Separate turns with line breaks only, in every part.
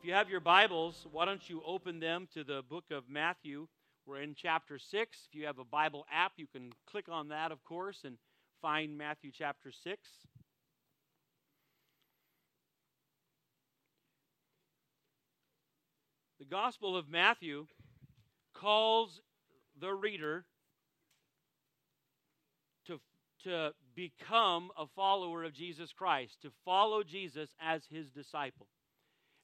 If you have your Bibles, why don't you open them to the book of Matthew? We're in chapter 6. If you have a Bible app, you can click on that, of course, and find Matthew chapter 6. The Gospel of Matthew calls the reader to, to become a follower of Jesus Christ, to follow Jesus as his disciple.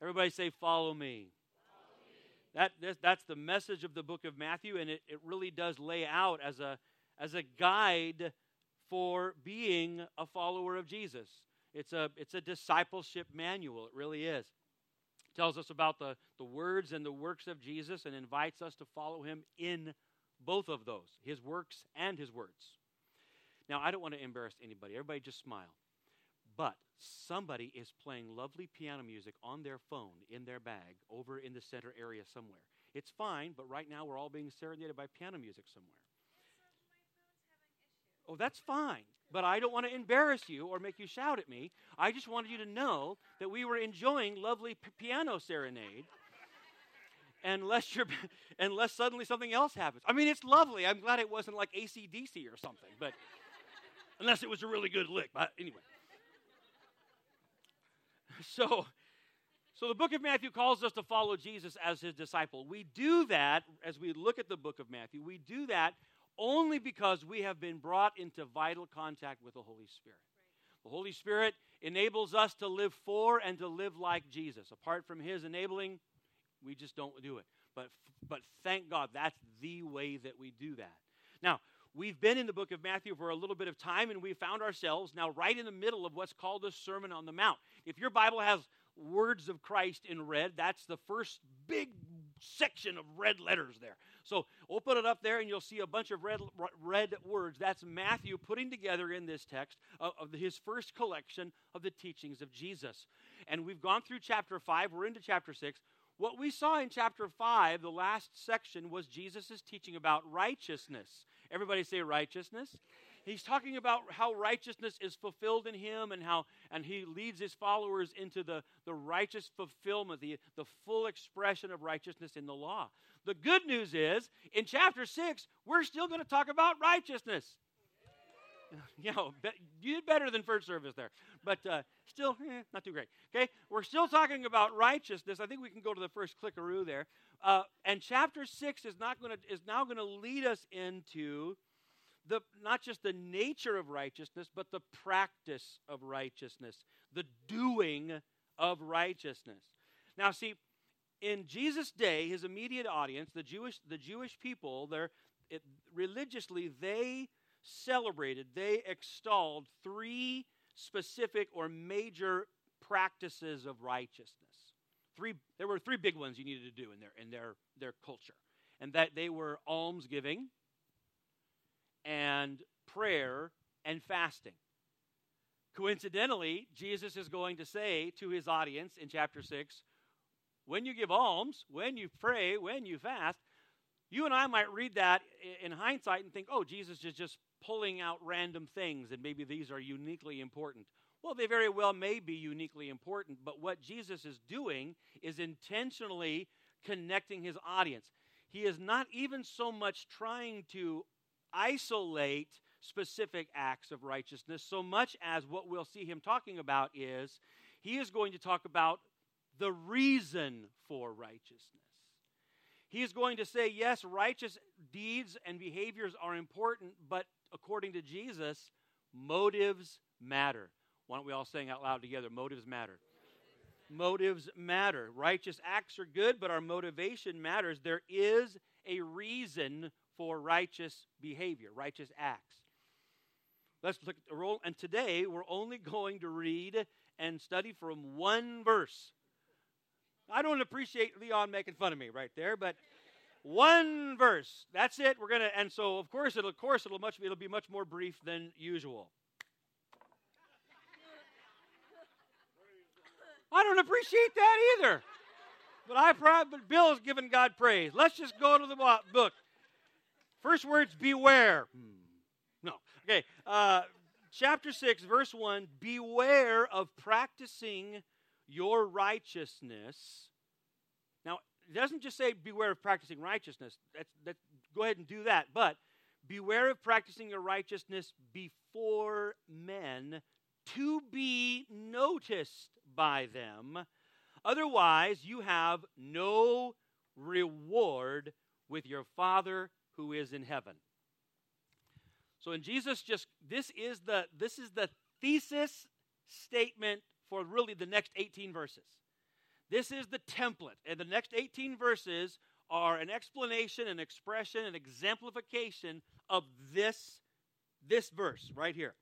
Everybody say, Follow me. That, that's the message of the book of Matthew, and it, it really does lay out as a, as a guide for being a follower of Jesus. It's a, it's a discipleship manual, it really is. It tells us about the, the words and the works of Jesus and invites us to follow him in both of those, his works and his words. Now, I don't want to embarrass anybody. Everybody just smile. But somebody is playing lovely piano music on their phone in their bag over in the center area somewhere. It's fine, but right now we're all being serenaded by piano music somewhere. Oh, that's fine. But I don't want to embarrass you or make you shout at me. I just wanted you to know that we were enjoying lovely p- piano serenade. unless you're unless suddenly something else happens. I mean, it's lovely. I'm glad it wasn't like ACDC or something, but unless it was a really good lick. But anyway. So, so the book of Matthew calls us to follow Jesus as his disciple. We do that as we look at the book of Matthew. We do that only because we have been brought into vital contact with the Holy Spirit. The Holy Spirit enables us to live for and to live like Jesus. Apart from his enabling, we just don't do it. But but thank God that's the way that we do that. Now, We've been in the book of Matthew for a little bit of time, and we found ourselves now right in the middle of what's called the Sermon on the Mount. If your Bible has words of Christ in red, that's the first big section of red letters there. So open it up there, and you'll see a bunch of red, red words. That's Matthew putting together in this text of, of his first collection of the teachings of Jesus. And we've gone through chapter 5, we're into chapter 6. What we saw in chapter 5, the last section, was Jesus' teaching about righteousness. Everybody say righteousness. He's talking about how righteousness is fulfilled in him and how and he leads his followers into the, the righteous fulfillment, the, the full expression of righteousness in the law. The good news is, in chapter 6, we're still going to talk about righteousness. You know, you did better than first service there, but uh, still, eh, not too great. Okay, we're still talking about righteousness. I think we can go to the first clickaroo there. Uh, and chapter six is not going to is now going to lead us into the not just the nature of righteousness, but the practice of righteousness, the doing of righteousness. Now, see, in Jesus' day, his immediate audience, the Jewish the Jewish people, they're it, religiously they celebrated, they extolled three specific or major practices of righteousness. Three, there were three big ones you needed to do in their, in their, their culture, and that they were almsgiving and prayer and fasting. Coincidentally, Jesus is going to say to his audience in chapter 6 when you give alms, when you pray, when you fast, you and I might read that in hindsight and think, oh, Jesus is just pulling out random things, and maybe these are uniquely important. Well, they very well may be uniquely important, but what Jesus is doing is intentionally connecting his audience. He is not even so much trying to isolate specific acts of righteousness, so much as what we'll see him talking about is he is going to talk about the reason for righteousness. He is going to say, yes, righteous deeds and behaviors are important, but according to Jesus, motives matter. Why don't we all sing out loud together? Motives matter. Motives matter. Righteous acts are good, but our motivation matters. There is a reason for righteous behavior, righteous acts. Let's look at the role. And today we're only going to read and study from one verse. I don't appreciate Leon making fun of me right there, but one verse. That's it. We're gonna, and so of course it'll, of course it'll much, it'll be much more brief than usual. I don't appreciate that either. But I but Bill's giving God praise. Let's just go to the book. First words, beware. No. Okay. Uh, chapter 6, verse 1 Beware of practicing your righteousness it doesn't just say beware of practicing righteousness. That's, that, go ahead and do that. But beware of practicing your righteousness before men to be noticed by them. Otherwise, you have no reward with your Father who is in heaven. So in Jesus just this is the this is the thesis statement for really the next 18 verses. This is the template. And the next 18 verses are an explanation, an expression, an exemplification of this, this verse right here.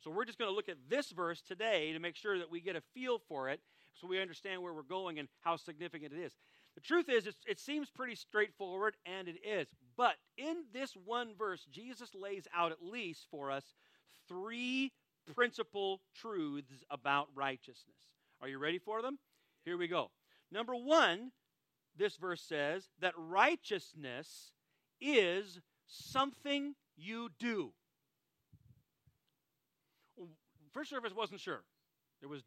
So we're just going to look at this verse today to make sure that we get a feel for it so we understand where we're going and how significant it is. The truth is, it seems pretty straightforward, and it is. But in this one verse, Jesus lays out at least for us three principal truths about righteousness. Are you ready for them? Here we go. Number one, this verse says that righteousness is something you do. First service wasn't sure. It was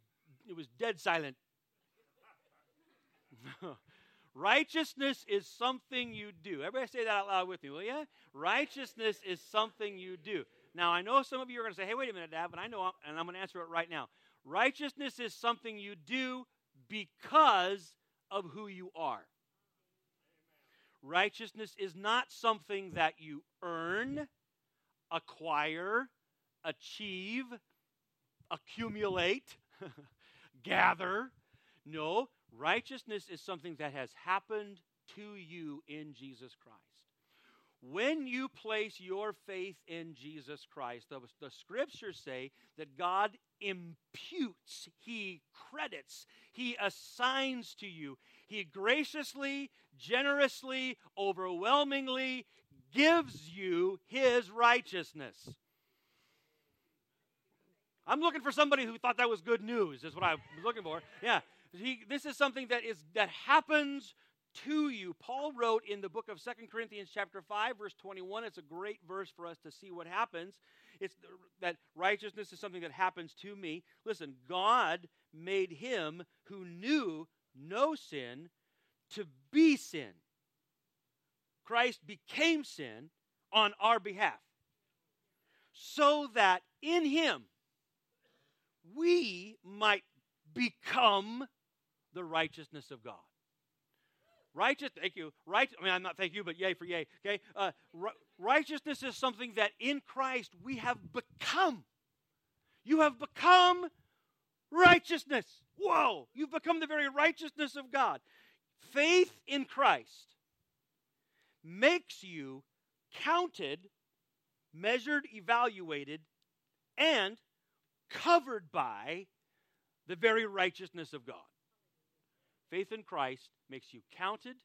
it was dead silent. Righteousness is something you do. Everybody say that out loud with me, will you? Righteousness is something you do. Now, I know some of you are going to say, hey, wait a minute, Dad, but I know, and I'm going to answer it right now. Righteousness is something you do because of who you are. Righteousness is not something that you earn, acquire, achieve, accumulate, gather. No, righteousness is something that has happened to you in Jesus Christ. When you place your faith in Jesus Christ, the, the scriptures say that God imputes, He credits, He assigns to you, He graciously, generously, overwhelmingly gives you His righteousness. I'm looking for somebody who thought that was good news, is what I was looking for. Yeah. He, this is something that is that happens to you. Paul wrote in the book of Second Corinthians chapter 5 verse 21. It's a great verse for us to see what happens. It's that righteousness is something that happens to me. Listen, God made him who knew no sin to be sin. Christ became sin on our behalf. So that in him we might become the righteousness of God. Righteous, thank you. Right, I mean, I'm not thank you, but yay for yay. Okay, uh, righteousness is something that in Christ we have become. You have become righteousness. Whoa, you've become the very righteousness of God. Faith in Christ makes you counted, measured, evaluated, and covered by the very righteousness of God. Faith in Christ makes you counted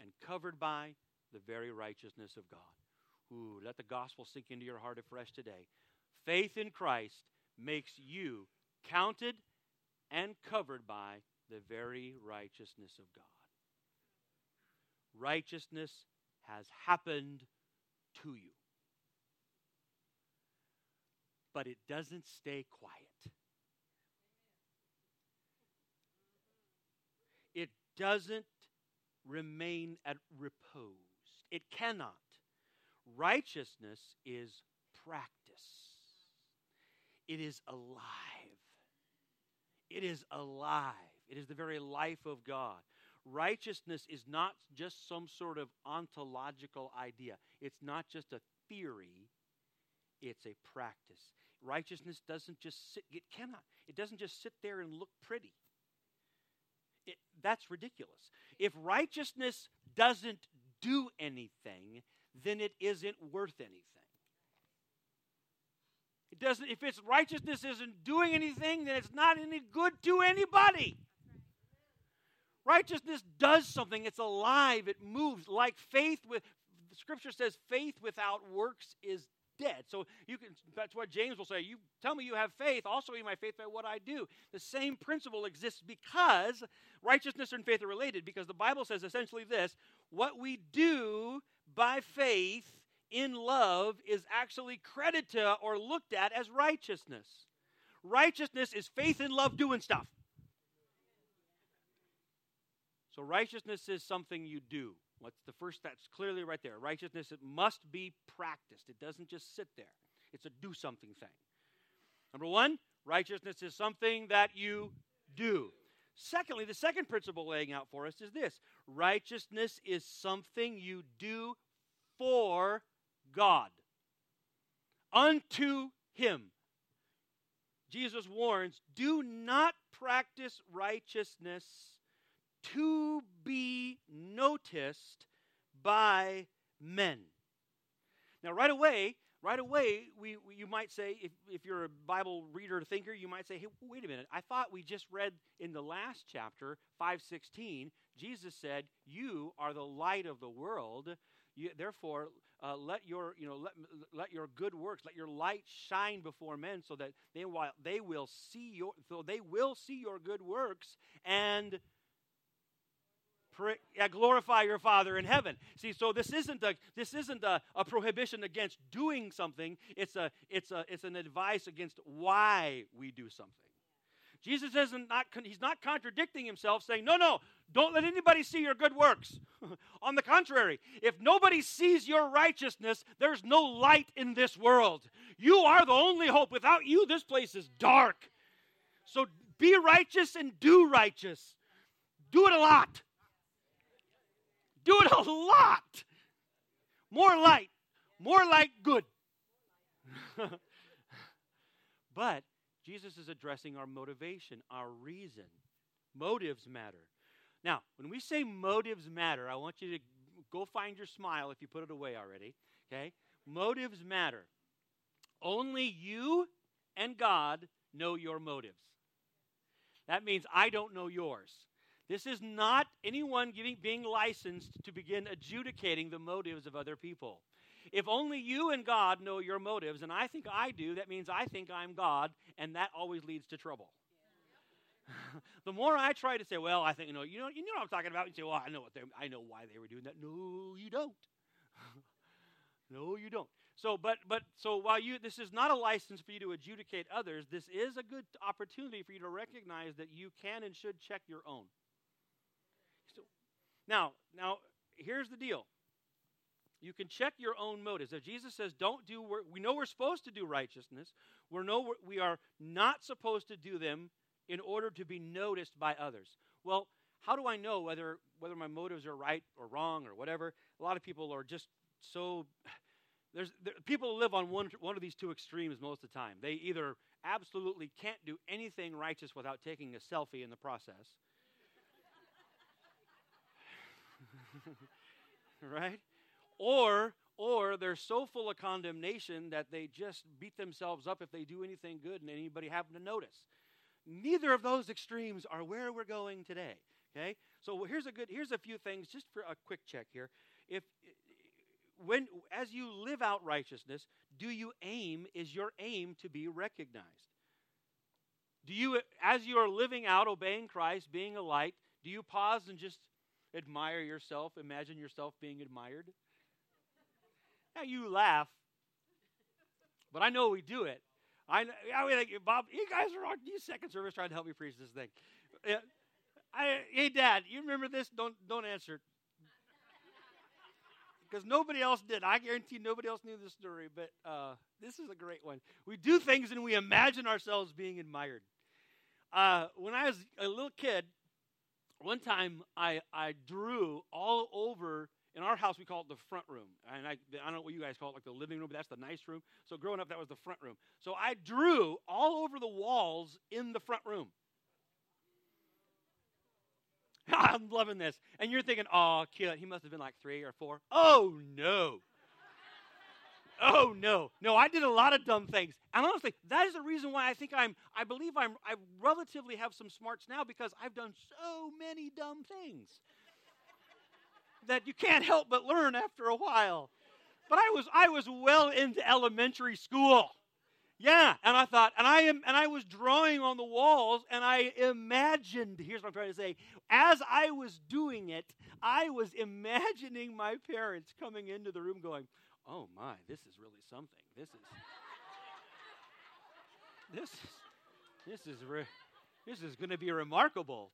and covered by the very righteousness of God. Ooh, let the gospel sink into your heart afresh today. Faith in Christ makes you counted and covered by the very righteousness of God. Righteousness has happened to you. But it doesn't stay quiet. Doesn't remain at repose. It cannot. Righteousness is practice, it is alive. It is alive. It is the very life of God. Righteousness is not just some sort of ontological idea, it's not just a theory, it's a practice. Righteousness doesn't just sit, it cannot, it doesn't just sit there and look pretty. It, that's ridiculous. If righteousness doesn't do anything, then it isn't worth anything. It doesn't if its righteousness isn't doing anything, then it's not any good to anybody. Righteousness does something. It's alive. It moves like faith with scripture says faith without works is dead. So you can that's what James will say. You tell me you have faith, also in my faith by what I do. The same principle exists because righteousness and faith are related, because the Bible says essentially this what we do by faith in love is actually credited or looked at as righteousness. Righteousness is faith in love doing stuff. So righteousness is something you do. What's the first? That's clearly right there. Righteousness it must be practiced. It doesn't just sit there. It's a do something thing. Number one, righteousness is something that you do. Secondly, the second principle laying out for us is this righteousness is something you do for God, unto Him. Jesus warns do not practice righteousness to be noticed by men. Now, right away, right away, we, we, you might say, if, if you're a Bible reader or thinker, you might say, hey, wait a minute. I thought we just read in the last chapter, 516, Jesus said, You are the light of the world. You, therefore, uh, let your you know let, let your good works, let your light shine before men, so that they will they will see your so they will see your good works and glorify your Father in heaven. See, so this isn't a this isn't a, a, prohibition against doing something. It's a it's a it's an advice against why we do something. Jesus isn't not he's not contradicting himself, saying, "No, no, don't let anybody see your good works." On the contrary, if nobody sees your righteousness, there's no light in this world. You are the only hope. Without you, this place is dark. So be righteous and do righteous. Do it a lot. Do it a lot. More light. More light, good. but Jesus is addressing our motivation, our reason. Motives matter. Now, when we say motives matter, I want you to go find your smile if you put it away already. Okay? Motives matter. Only you and God know your motives. That means I don't know yours. This is not anyone giving, being licensed to begin adjudicating the motives of other people. If only you and God know your motives, and I think I do, that means I think I'm God, and that always leads to trouble. the more I try to say, well, I think you know, you know, you know what I'm talking about. You say, well, I know what I know why they were doing that. No, you don't. no, you don't. So, but, but, so while you, this is not a license for you to adjudicate others. This is a good opportunity for you to recognize that you can and should check your own. Now, now here's the deal. You can check your own motives. If Jesus says, "Don't do," we know we're supposed to do righteousness. We know we are not supposed to do them in order to be noticed by others. Well, how do I know whether whether my motives are right or wrong or whatever? A lot of people are just so. There's there, people live on one one of these two extremes most of the time. They either absolutely can't do anything righteous without taking a selfie in the process right? Or or they're so full of condemnation that they just beat themselves up if they do anything good and anybody happen to notice. Neither of those extremes are where we're going today. Okay? So here's a good here's a few things just for a quick check here. If when as you live out righteousness, do you aim is your aim to be recognized? Do you as you are living out obeying Christ, being a light, do you pause and just admire yourself, imagine yourself being admired. Now you laugh, but I know we do it. I, I mean, like, Bob, you guys are on you second service trying to help me preach this thing. I, hey, Dad, you remember this? Don't don't answer because nobody else did. I guarantee nobody else knew this story, but uh, this is a great one. We do things and we imagine ourselves being admired. Uh, when I was a little kid, one time I, I drew all over in our house we call it the front room. And I, I don't know what you guys call it like the living room but that's the nice room. So growing up that was the front room. So i drew all over the walls in the front room. I'm loving this. And you're thinking oh kid he must have been like three or four. Oh no Oh no, no! I did a lot of dumb things, and honestly, that is the reason why I think I'm. I believe I'm. I relatively have some smarts now because I've done so many dumb things that you can't help but learn after a while. But I was. I was well into elementary school. Yeah, and I thought, and I am, and I was drawing on the walls, and I imagined. Here's what I'm trying to say: as I was doing it, I was imagining my parents coming into the room, going oh my, this is really something. This is this is this is re- this is going to be remarkable.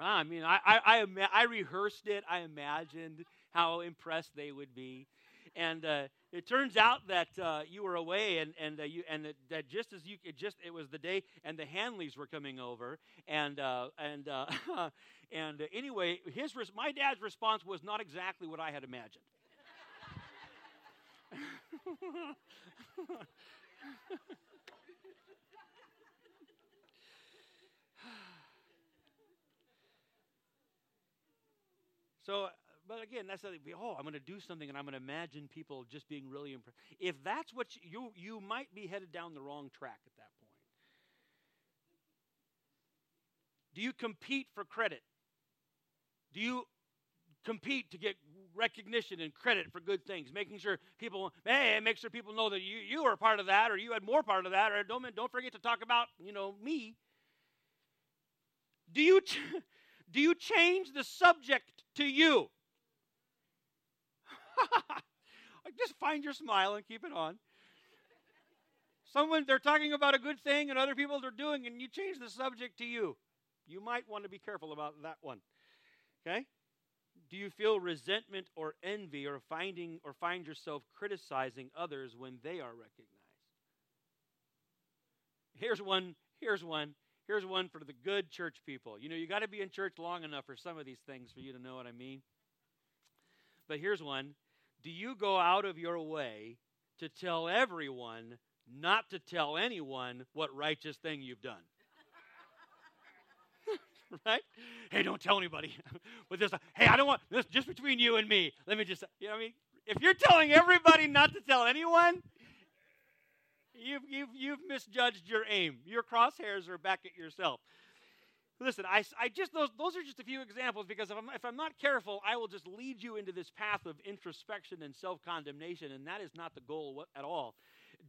I mean, I, I, I, I rehearsed it. I imagined how impressed they would be. And uh, it turns out that uh, you were away, and and uh, you and that just as you it just it was the day, and the Hanleys were coming over, and uh, and uh, and anyway, his my dad's response was not exactly what I had imagined. So, but again, that's the oh, I'm going to do something, and I'm going to imagine people just being really impressed. If that's what you, you you might be headed down the wrong track at that point. Do you compete for credit? Do you compete to get recognition and credit for good things, making sure people, hey, make sure people know that you, you were part of that or you had more part of that, or don't, don't forget to talk about, you know, me. Do you, ch- do you change the subject to you? Just find your smile and keep it on. Someone, they're talking about a good thing and other people are doing, and you change the subject to you. You might want to be careful about that one. Okay? Do you feel resentment or envy or finding or find yourself criticizing others when they are recognized? Here's one, here's one, here's one for the good church people. You know, you got to be in church long enough for some of these things for you to know what I mean. But here's one. Do you go out of your way to tell everyone not to tell anyone what righteous thing you've done? right? Hey, don't tell anybody. With this, hey, I don't want this just between you and me. Let me just, you know, what I mean, if you're telling everybody not to tell anyone, you've you've you've misjudged your aim. Your crosshairs are back at yourself. Listen, I, I just those those are just a few examples because if I'm if I'm not careful, I will just lead you into this path of introspection and self condemnation, and that is not the goal at all.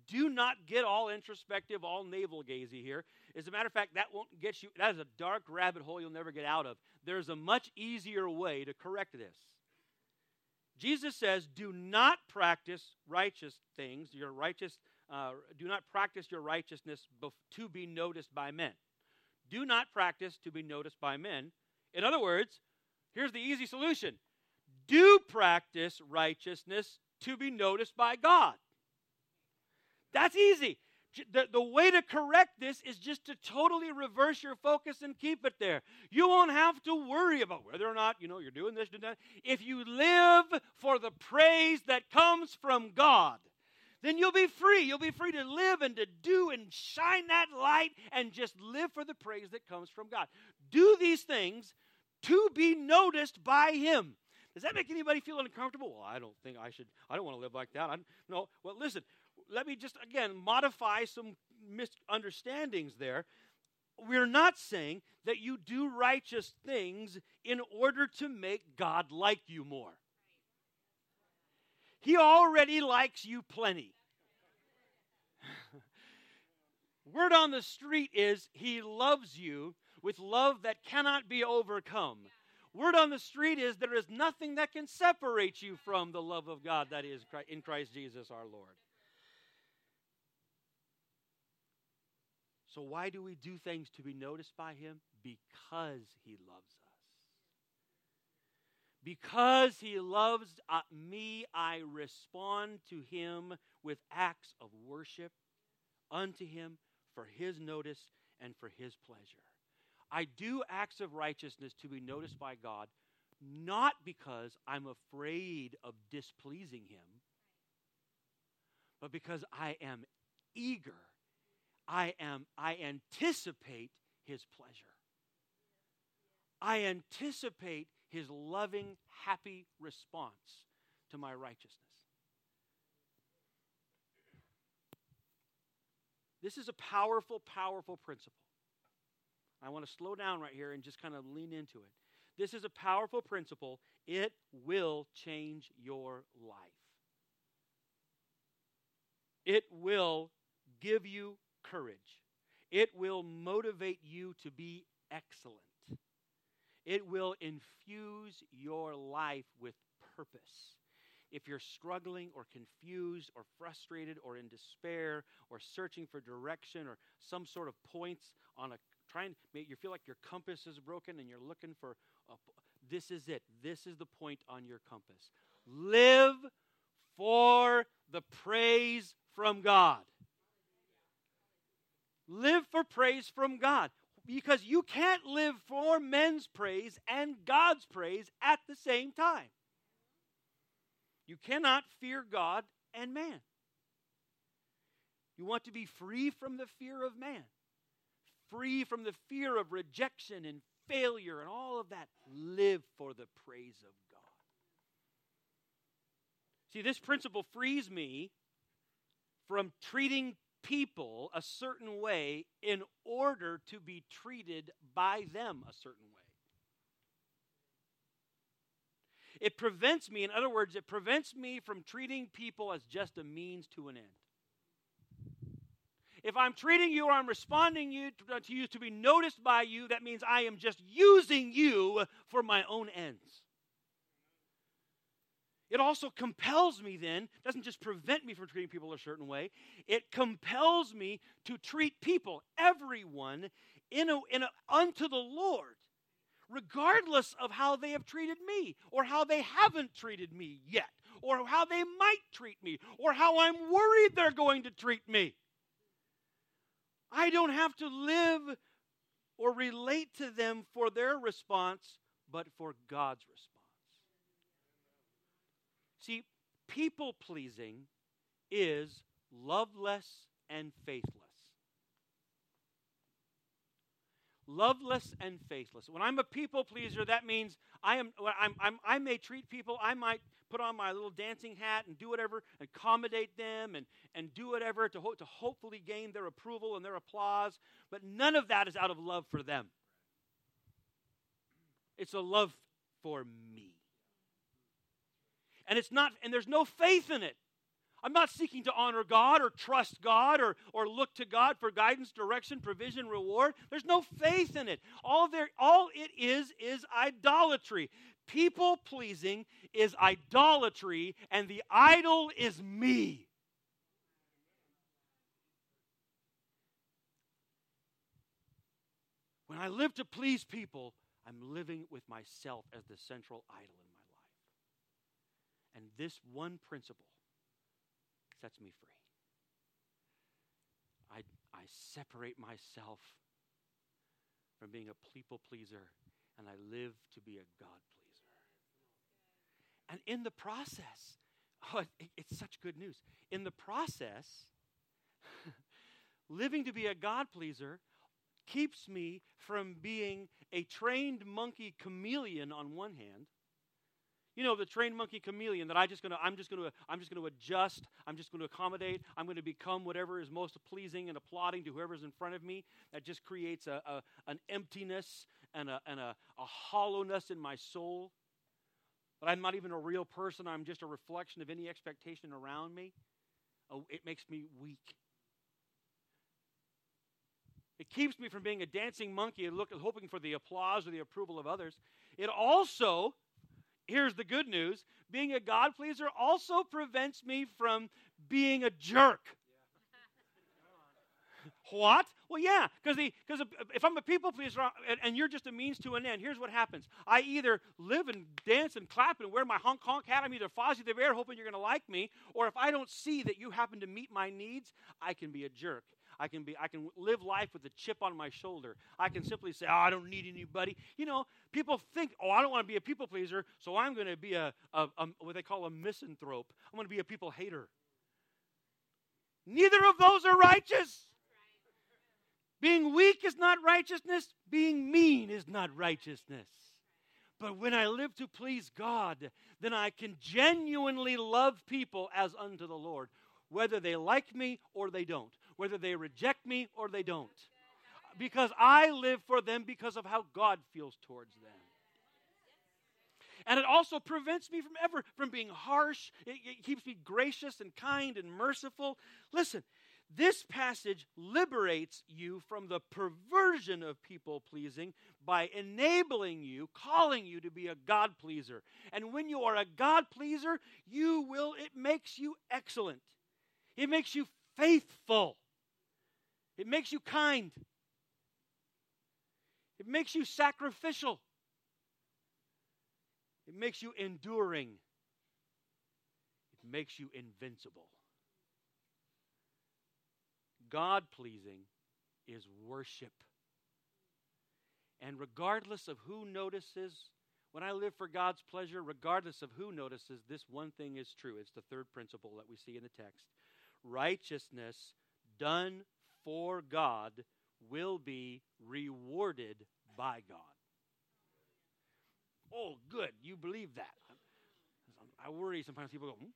Do not get all introspective, all navel gazy here. As a matter of fact, that won't get you, that is a dark rabbit hole you'll never get out of. There's a much easier way to correct this. Jesus says, Do not practice righteous things, your righteous, uh, do not practice your righteousness to be noticed by men. Do not practice to be noticed by men. In other words, here's the easy solution do practice righteousness to be noticed by God. That's easy. The, the way to correct this is just to totally reverse your focus and keep it there. You won't have to worry about whether or not, you know, you're doing this. If you live for the praise that comes from God, then you'll be free. You'll be free to live and to do and shine that light and just live for the praise that comes from God. Do these things to be noticed by Him. Does that make anybody feel uncomfortable? Well, I don't think I should. I don't want to live like that. I, no. Well, listen let me just again modify some misunderstandings there. We're not saying that you do righteous things in order to make God like you more. He already likes you plenty. Word on the street is He loves you with love that cannot be overcome. Word on the street is there is nothing that can separate you from the love of God that is in Christ Jesus our Lord. So, why do we do things to be noticed by Him? Because He loves us. Because He loves uh, me, I respond to Him with acts of worship unto Him for His notice and for His pleasure. I do acts of righteousness to be noticed by God, not because I'm afraid of displeasing Him, but because I am eager I am I anticipate his pleasure. I anticipate his loving, happy response to my righteousness. This is a powerful, powerful principle. I want to slow down right here and just kind of lean into it. This is a powerful principle. It will change your life. It will give you courage. It will motivate you to be excellent. It will infuse your life with purpose. If you're struggling or confused or frustrated or in despair or searching for direction or some sort of points on a trying, you feel like your compass is broken and you're looking for, a, this is it. This is the point on your compass. Live for the praise from God. Live for praise from God because you can't live for men's praise and God's praise at the same time. You cannot fear God and man. You want to be free from the fear of man, free from the fear of rejection and failure and all of that. Live for the praise of God. See, this principle frees me from treating people a certain way in order to be treated by them a certain way. It prevents me, in other words, it prevents me from treating people as just a means to an end. If I'm treating you or I'm responding you to, to you to be noticed by you, that means I am just using you for my own ends. It also compels me then, doesn't just prevent me from treating people a certain way, it compels me to treat people, everyone, in a, in a, unto the Lord, regardless of how they have treated me, or how they haven't treated me yet, or how they might treat me, or how I'm worried they're going to treat me. I don't have to live or relate to them for their response, but for God's response. See, people pleasing is loveless and faithless. Loveless and faithless. When I'm a people pleaser, that means I am. I'm, I'm, i may treat people. I might put on my little dancing hat and do whatever, accommodate them, and, and do whatever to, ho- to hopefully gain their approval and their applause. But none of that is out of love for them. It's a love for me and it's not and there's no faith in it. I'm not seeking to honor god or trust god or, or look to god for guidance direction provision reward. There's no faith in it. All there all it is is idolatry. People pleasing is idolatry and the idol is me. When i live to please people i'm living with myself as the central idol and this one principle sets me free. I, I separate myself from being a people pleaser and I live to be a God pleaser. And in the process, oh, it, it's such good news. In the process, living to be a God pleaser keeps me from being a trained monkey chameleon on one hand you know the trained monkey chameleon that i just gonna i'm just gonna i'm just gonna adjust i'm just gonna accommodate i'm gonna become whatever is most pleasing and applauding to whoever's in front of me. That just creates a, a an emptiness and, a, and a, a hollowness in my soul. That i'm not even a real person i'm just a reflection of any expectation around me. Oh, it makes me weak. It keeps me from being a dancing monkey and look, hoping for the applause or the approval of others. It also here's the good news being a God pleaser also prevents me from being a jerk. What? Well, yeah, because because if I'm a people pleaser and, and, you're just a means to an end, here's what happens. I either live and dance and clap and wear my honk honk hat. I'm either Fozzie the Bear hoping you're going to like me, or if I don't see that you happen to meet my needs, I can be a jerk. I can be I can live life with a chip on my shoulder. I can simply say, "Oh, I don't need anybody." You know, people think, "Oh, I don't want to be a people pleaser, so I'm going to be a, a, a what they call a misanthrope. I'm going to be a people hater." Neither of those are righteous. Being weak is not righteousness. Being mean is not righteousness. But when I live to please God, then I can genuinely love people as unto the Lord, whether they like me or they don't whether they reject me or they don't. Because I live for them because of how God feels towards them. And it also prevents me from ever from being harsh. It, it keeps me gracious and kind and merciful. Listen, this passage liberates you from the perversion of people pleasing by enabling you, calling you to be a God pleaser. And when you are a God pleaser, you will it makes you excellent. It makes you faithful. It makes you kind. It makes you sacrificial. It makes you enduring. It makes you invincible. God pleasing is worship. And regardless of who notices, when I live for God's pleasure, regardless of who notices, this one thing is true. It's the third principle that we see in the text. Righteousness done for God will be rewarded by God. Oh, good. You believe that. I worry sometimes people go, hmm?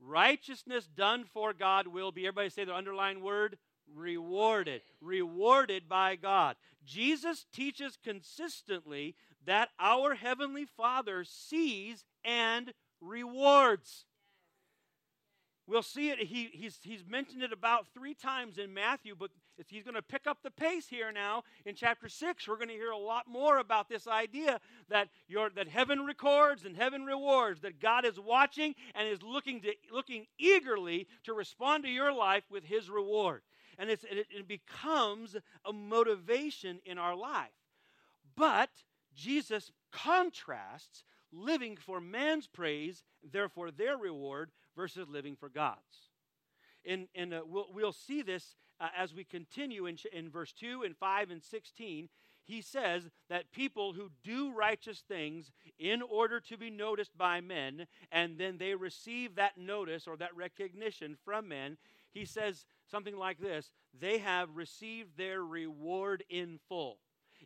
Righteousness done for God will be, everybody say the underlying word, rewarded. Rewarded by God. Jesus teaches consistently that our Heavenly Father sees and rewards. We'll see it. He, he's, he's mentioned it about three times in Matthew, but he's going to pick up the pace here now in chapter 6. We're going to hear a lot more about this idea that, your, that heaven records and heaven rewards, that God is watching and is looking, to, looking eagerly to respond to your life with his reward. And it, it becomes a motivation in our life. But Jesus contrasts living for man's praise, therefore their reward, versus living for God's. And, and uh, we'll, we'll see this uh, as we continue in, in verse 2 and 5 and 16. He says that people who do righteous things in order to be noticed by men, and then they receive that notice or that recognition from men, he says something like this they have received their reward in full.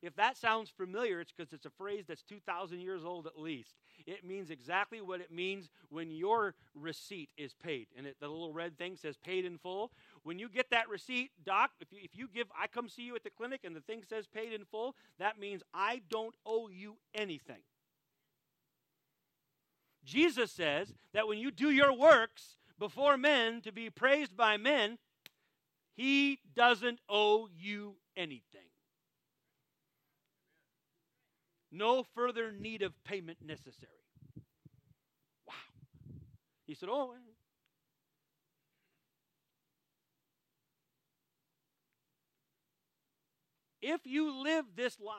If that sounds familiar, it's because it's a phrase that's 2,000 years old at least. It means exactly what it means when your receipt is paid. And it, the little red thing says paid in full. When you get that receipt, doc, if you, if you give, I come see you at the clinic and the thing says paid in full, that means I don't owe you anything. Jesus says that when you do your works before men to be praised by men, he doesn't owe you anything. No further need of payment necessary. Wow. He said, Oh, eh. if you live this life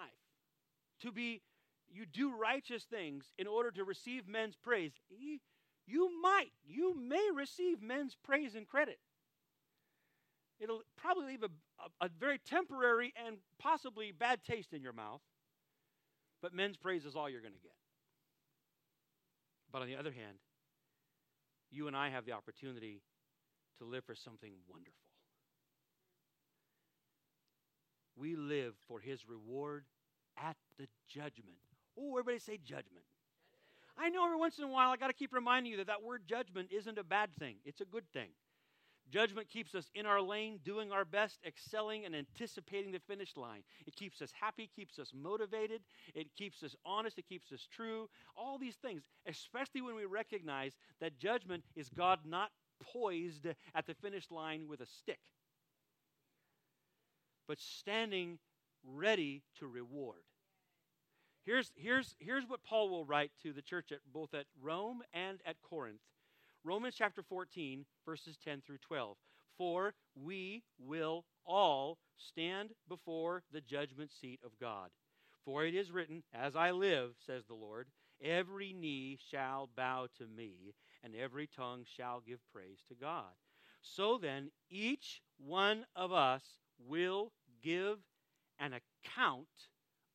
to be, you do righteous things in order to receive men's praise, you might, you may receive men's praise and credit. It'll probably leave a, a, a very temporary and possibly bad taste in your mouth. But men's praise is all you're going to get. But on the other hand, you and I have the opportunity to live for something wonderful. We live for his reward at the judgment. Oh, everybody say judgment. I know every once in a while I got to keep reminding you that that word judgment isn't a bad thing, it's a good thing. Judgment keeps us in our lane, doing our best, excelling, and anticipating the finish line. It keeps us happy, keeps us motivated, it keeps us honest, it keeps us true. All these things, especially when we recognize that judgment is God not poised at the finish line with a stick, but standing ready to reward. Here's, here's, here's what Paul will write to the church at both at Rome and at Corinth Romans chapter 14, verses 10 through 12. For we will all stand before the judgment seat of God. For it is written, As I live, says the Lord, every knee shall bow to me, and every tongue shall give praise to God. So then, each one of us will give an account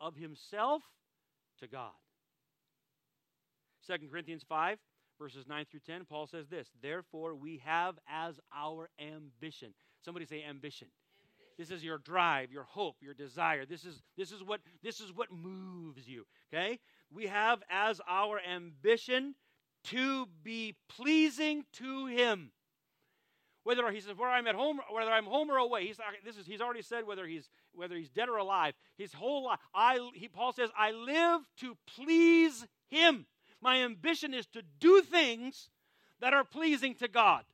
of himself to God. 2 Corinthians 5 verses 9 through 10, Paul says this Therefore, we have as our ambition. Somebody say ambition. ambition. This is your drive, your hope, your desire. This is, this, is what, this is what moves you. Okay? We have as our ambition to be pleasing to Him. Whether he says, whether I'm at home, whether I'm home or away, he's, this is, he's already said whether he's, whether he's dead or alive. His whole life, I, he, Paul says, I live to please Him. My ambition is to do things that are pleasing to God.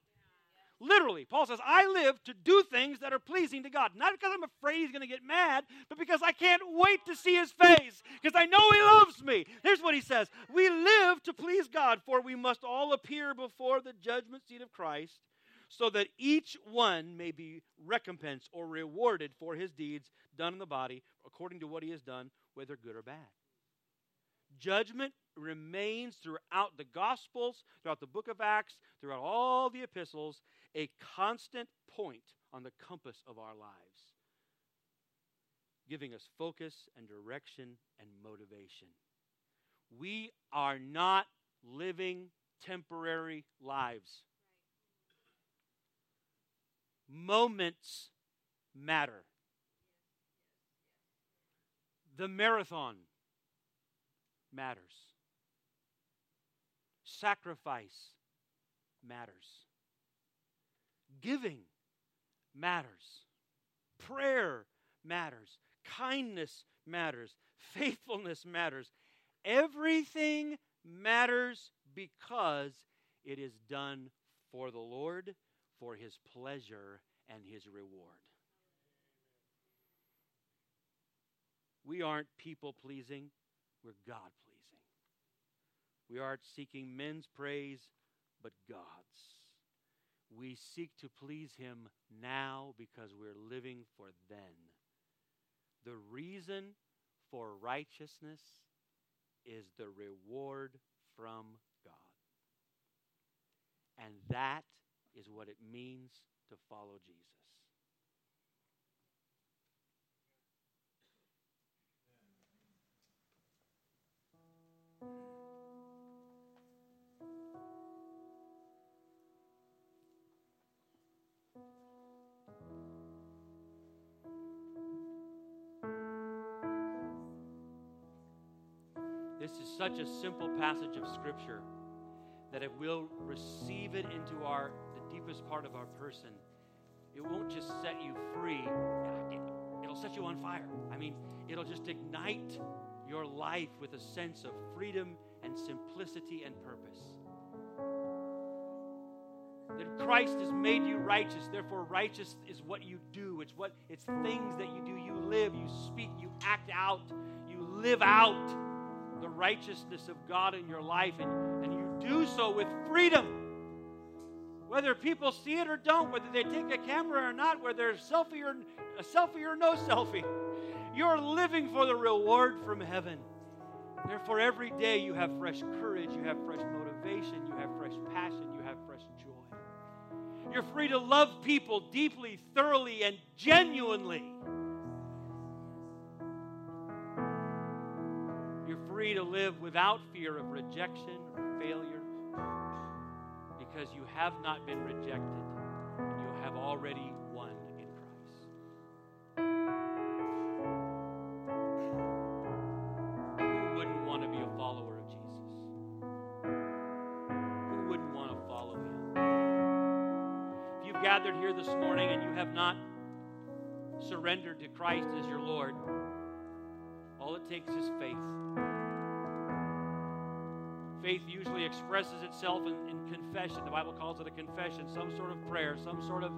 Literally, Paul says, I live to do things that are pleasing to God. Not because I'm afraid he's going to get mad, but because I can't wait to see his face, because I know he loves me. Here's what he says We live to please God, for we must all appear before the judgment seat of Christ, so that each one may be recompensed or rewarded for his deeds done in the body according to what he has done, whether good or bad. Judgment remains throughout the Gospels, throughout the book of Acts, throughout all the epistles, a constant point on the compass of our lives, giving us focus and direction and motivation. We are not living temporary lives. Moments matter. The marathon matters. Sacrifice matters. Giving matters. Prayer matters. Kindness matters. Faithfulness matters. Everything matters because it is done for the Lord, for his pleasure and his reward. We aren't people pleasing, we're God pleasing. We aren't seeking men's praise, but God's. We seek to please him now because we're living for then. The reason for righteousness is the reward from God. And that is what it means to follow Jesus. This is such a simple passage of Scripture that if we'll receive it into our the deepest part of our person, it won't just set you free, it'll set you on fire. I mean, it'll just ignite your life with a sense of freedom and simplicity and purpose. That Christ has made you righteous, therefore righteous is what you do. It's what it's things that you do. You live, you speak, you act out, you live out the righteousness of God in your life, and, and you do so with freedom. Whether people see it or don't, whether they take a camera or not, whether selfie or a selfie or no selfie, you're living for the reward from heaven. Therefore, every day you have fresh courage, you have fresh motivation, you have fresh passion, you have fresh joy. You're free to love people deeply, thoroughly, and genuinely. You're free to live without fear of rejection or failure because you have not been rejected and you have already here this morning and you have not surrendered to Christ as your Lord, all it takes is faith. Faith usually expresses itself in, in, confession. The Bible calls it a confession, some sort of prayer, some sort of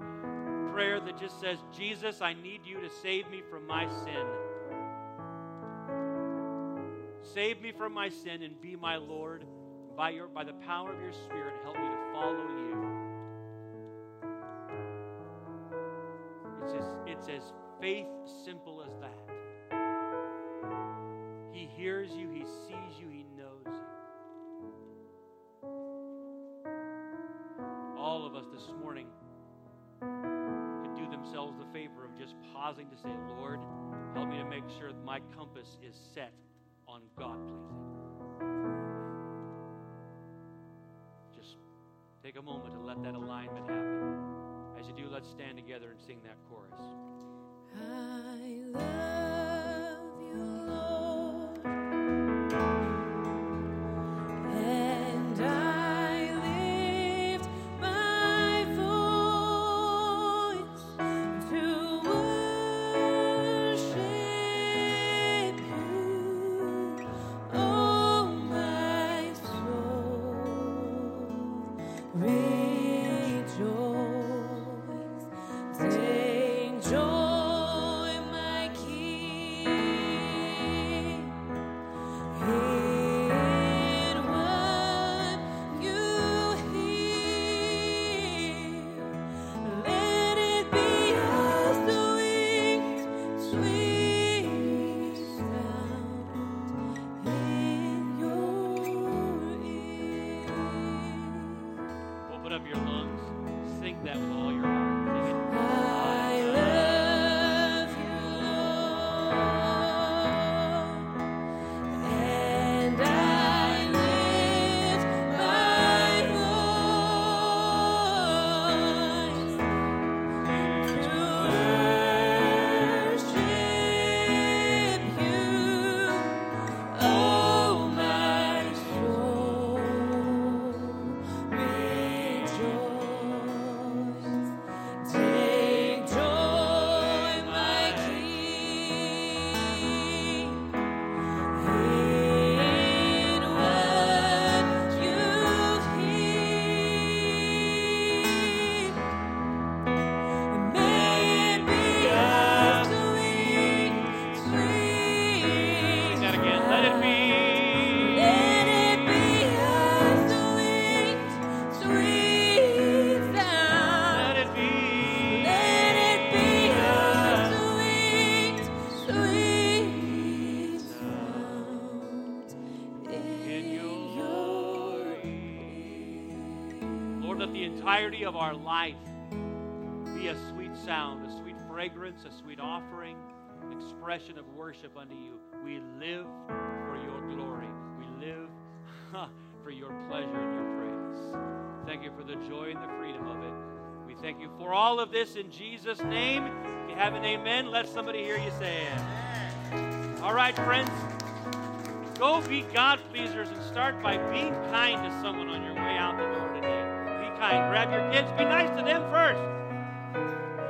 prayer that just says, Jesus, I need you to save me from my sin. Save me from my sin and be my Lord. By, your, by the power of your Spirit, help me to follow you. It's as, faith simple as that. He hears you, He sees you, He knows you. All of us this morning could do themselves the favor of just pausing to say, Lord, help me to make sure that my compass is set on God pleasing. Just take a moment to let that alignment happen. As you do, let's stand together and sing that chorus. Entirety of our life be a sweet sound, a sweet fragrance, a sweet offering, expression of worship unto you. We live for your glory. We live for your pleasure and your praise. Thank you for the joy and the freedom of it. We thank you for all of this in Jesus' name. If you have an amen, let somebody hear you say it. All right, friends. Go be God pleasers and start by being kind to someone on your way out the kind. Grab your kids. Be nice to them first.